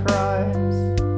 crimes.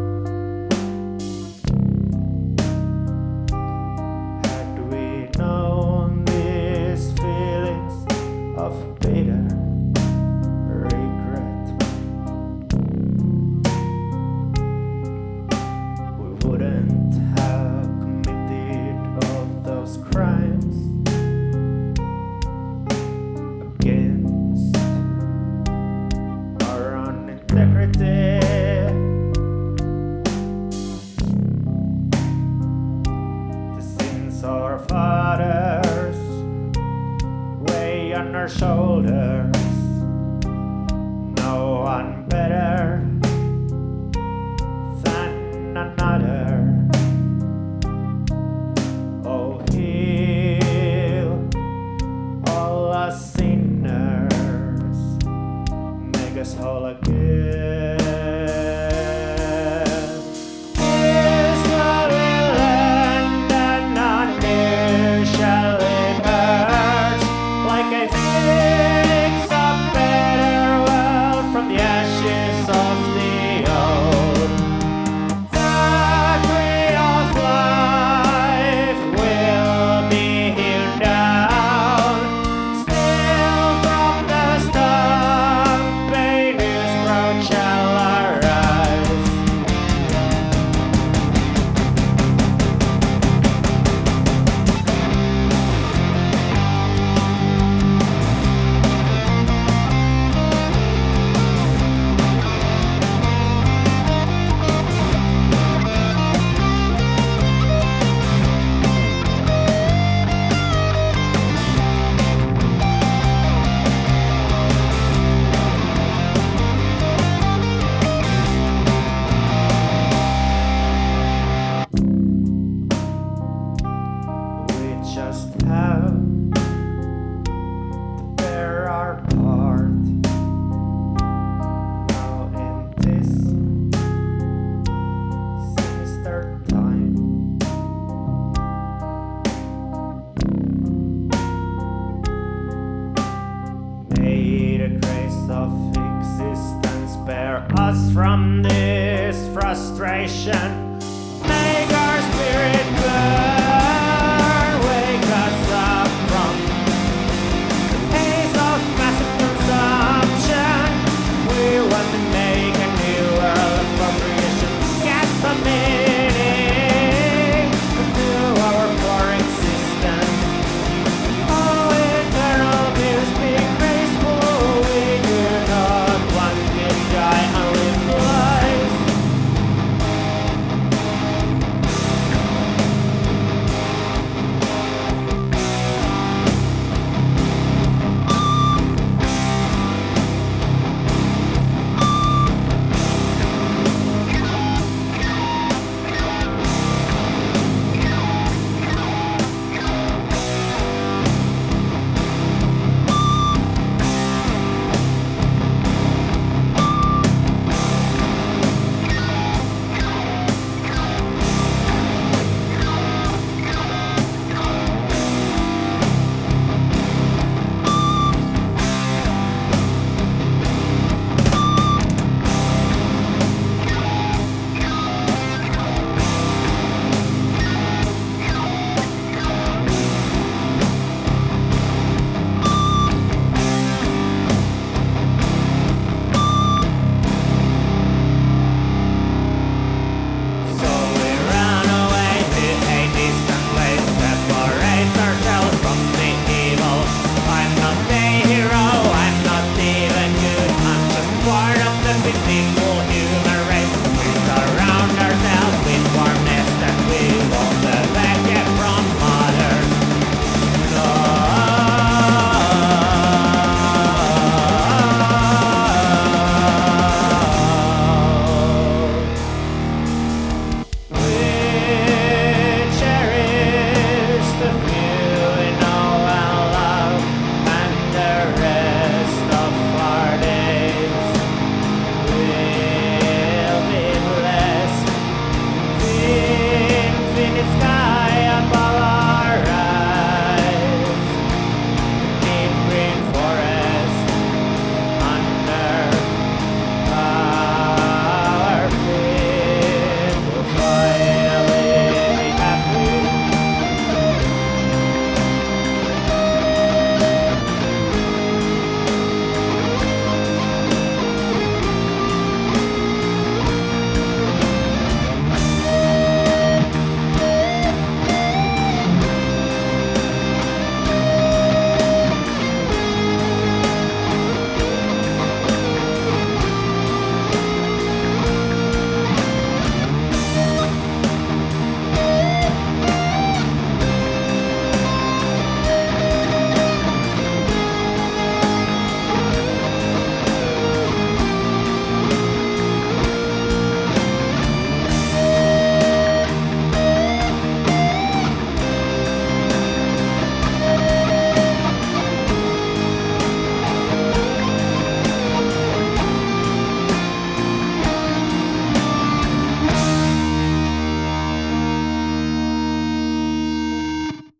No one better. of existence spare us from this frustration.